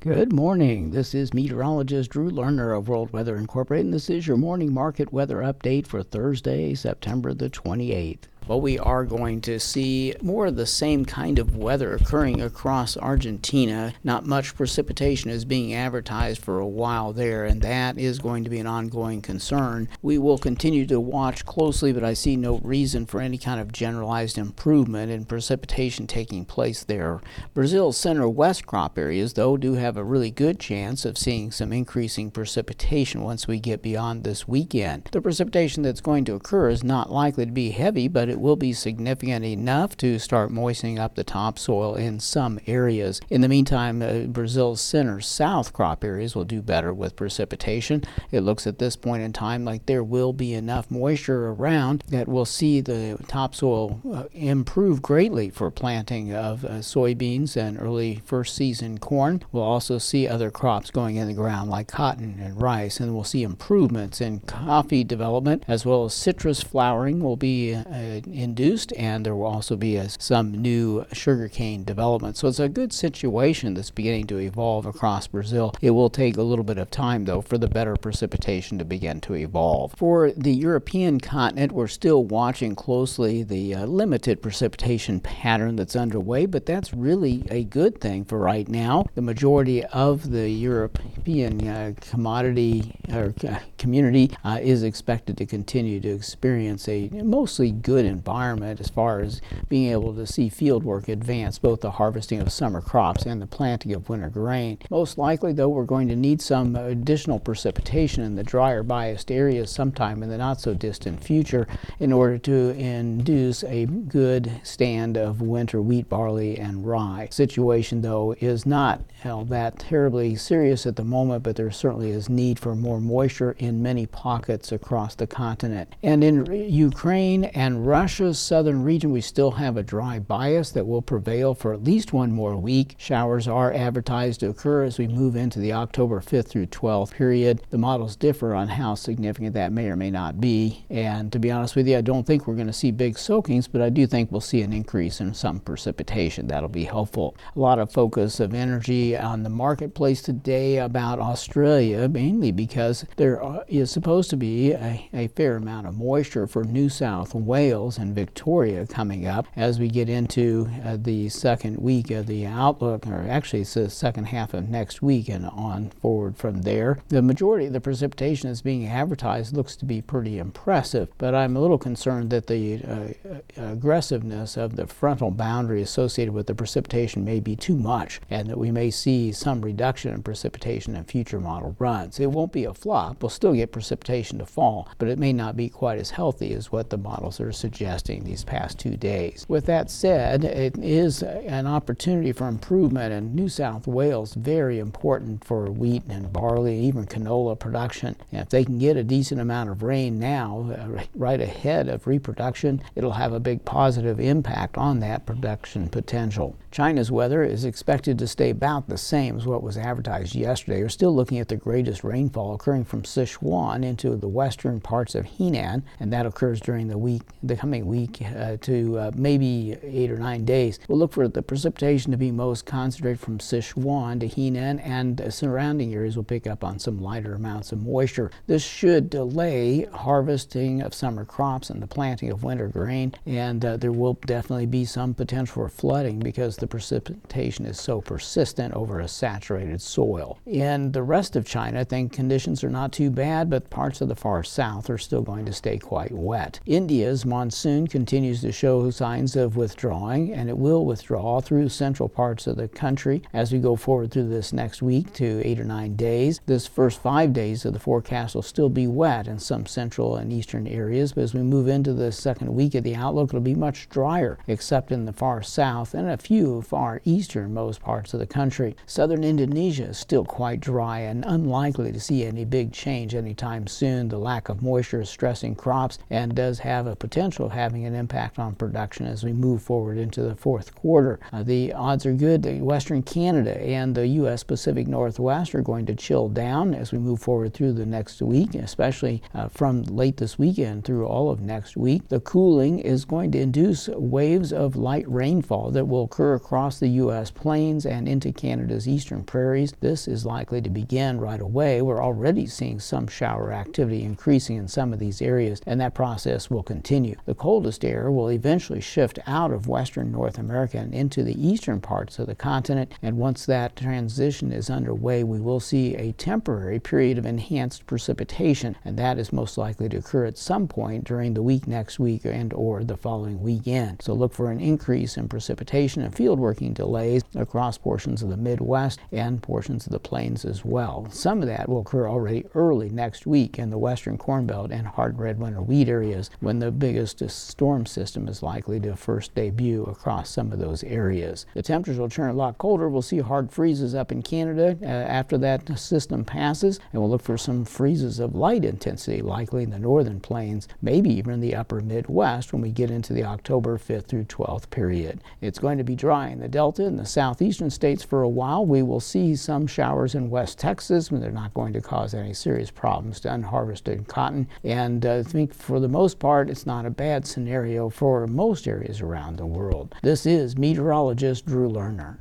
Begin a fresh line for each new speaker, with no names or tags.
Good morning. This is meteorologist Drew Lerner of World Weather Incorporated. And this is your morning market weather update for Thursday, September the 28th. Well, we are going to see more of the same kind of weather occurring across Argentina. Not much precipitation is being advertised for a while there, and that is going to be an ongoing concern. We will continue to watch closely, but I see no reason for any kind of generalized improvement in precipitation taking place there. Brazil's center west crop areas, though, do have a really good chance of seeing some increasing precipitation once we get beyond this weekend. The precipitation that's going to occur is not likely to be heavy, but it will be significant enough to start moistening up the topsoil in some areas. In the meantime, uh, Brazil's center south crop areas will do better with precipitation. It looks at this point in time like there will be enough moisture around that we'll see the topsoil uh, improve greatly for planting of uh, soybeans and early first season corn. We'll also see other crops going in the ground like cotton and rice, and we'll see improvements in coffee development as well as citrus flowering will be uh, induced, and there will also be a, some new sugarcane development. So it's a good situation that's beginning to evolve across Brazil. It will take a little bit of time, though, for the better precipitation to begin to evolve. For the European continent, we're still watching closely the uh, limited precipitation pattern that's underway, but that's really a good thing for right now. The majority of the European uh, commodity or uh, community uh, is expected to continue to experience a mostly good environment as far as being able to see field work advance, both the harvesting of summer crops and the planting of winter grain. Most likely, though, we're going to need some additional precipitation in the drier biased areas sometime in the not so distant future in order to induce a good stand of winter wheat, barley, and rye. Situation, though, is not that terribly serious at the moment, but there certainly is need for more moisture in many pockets across the continent. And in Ukraine and Russia, Russia's southern region, we still have a dry bias that will prevail for at least one more week. Showers are advertised to occur as we move into the October 5th through 12th period. The models differ on how significant that may or may not be. And to be honest with you, I don't think we're going to see big soakings, but I do think we'll see an increase in some precipitation. That'll be helpful. A lot of focus of energy on the marketplace today about Australia, mainly because there uh, is supposed to be a, a fair amount of moisture for New South Wales and Victoria coming up as we get into uh, the second week of the outlook, or actually it's the second half of next week and on forward from there. The majority of the precipitation that's being advertised looks to be pretty impressive, but I'm a little concerned that the uh, aggressiveness of the frontal boundary associated with the precipitation may be too much, and that we may see some reduction in precipitation in future model runs. It won't be a flop, we'll still get precipitation to fall, but it may not be quite as healthy as what the models are suggesting suggesting these past two days. With that said, it is an opportunity for improvement in New South Wales, very important for wheat and barley, even canola production. And if they can get a decent amount of rain now, uh, right ahead of reproduction, it'll have a big positive impact on that production potential. China's weather is expected to stay about the same as what was advertised yesterday. We're still looking at the greatest rainfall occurring from Sichuan into the western parts of Henan, and that occurs during the week, the coming week uh, to uh, maybe eight or nine days. We'll look for the precipitation to be most concentrated from Sichuan to Henan, and surrounding areas will pick up on some lighter amounts of moisture. This should delay harvesting of summer crops and the planting of winter grain, and uh, there will definitely be some potential for flooding because the precipitation is so persistent over a saturated soil. In the rest of China, I think conditions are not too bad, but parts of the far south are still going to stay quite wet. India's monsoon monsoon continues to show signs of withdrawing, and it will withdraw through central parts of the country as we go forward through this next week to eight or nine days. This first five days of the forecast will still be wet in some central and eastern areas, but as we move into the second week of the outlook, it'll be much drier, except in the far south and a few far easternmost parts of the country. Southern Indonesia is still quite dry and unlikely to see any big change anytime soon. The lack of moisture is stressing crops and does have a potential having an impact on production as we move forward into the fourth quarter. Uh, the odds are good that Western Canada and the U.S. Pacific Northwest are going to chill down as we move forward through the next week, especially uh, from late this weekend through all of next week. The cooling is going to induce waves of light rainfall that will occur across the U.S. plains and into Canada's eastern prairies. This is likely to begin right away. We're already seeing some shower activity increasing in some of these areas, and that process will continue. The coldest air will eventually shift out of western North America and into the eastern parts of the continent, and once that transition is underway, we will see a temporary period of enhanced precipitation, and that is most likely to occur at some point during the week next week and or the following weekend. So look for an increase in precipitation and field working delays across portions of the Midwest and portions of the plains as well. Some of that will occur already early next week in the western Corn Belt and hard red winter wheat areas when the biggest storm system is likely to first debut across some of those areas. The temperatures will turn a lot colder. We'll see hard freezes up in Canada uh, after that system passes, and we'll look for some freezes of light intensity, likely in the northern plains, maybe even in the upper Midwest when we get into the October 5th through 12th period. It's going to be dry in the Delta and the southeastern states for a while. We will see some showers in West Texas, but they're not going to cause any serious problems to unharvested cotton. And uh, I think for the most part, it's not a bad scenario for most areas around the world. This is meteorologist Drew Lerner.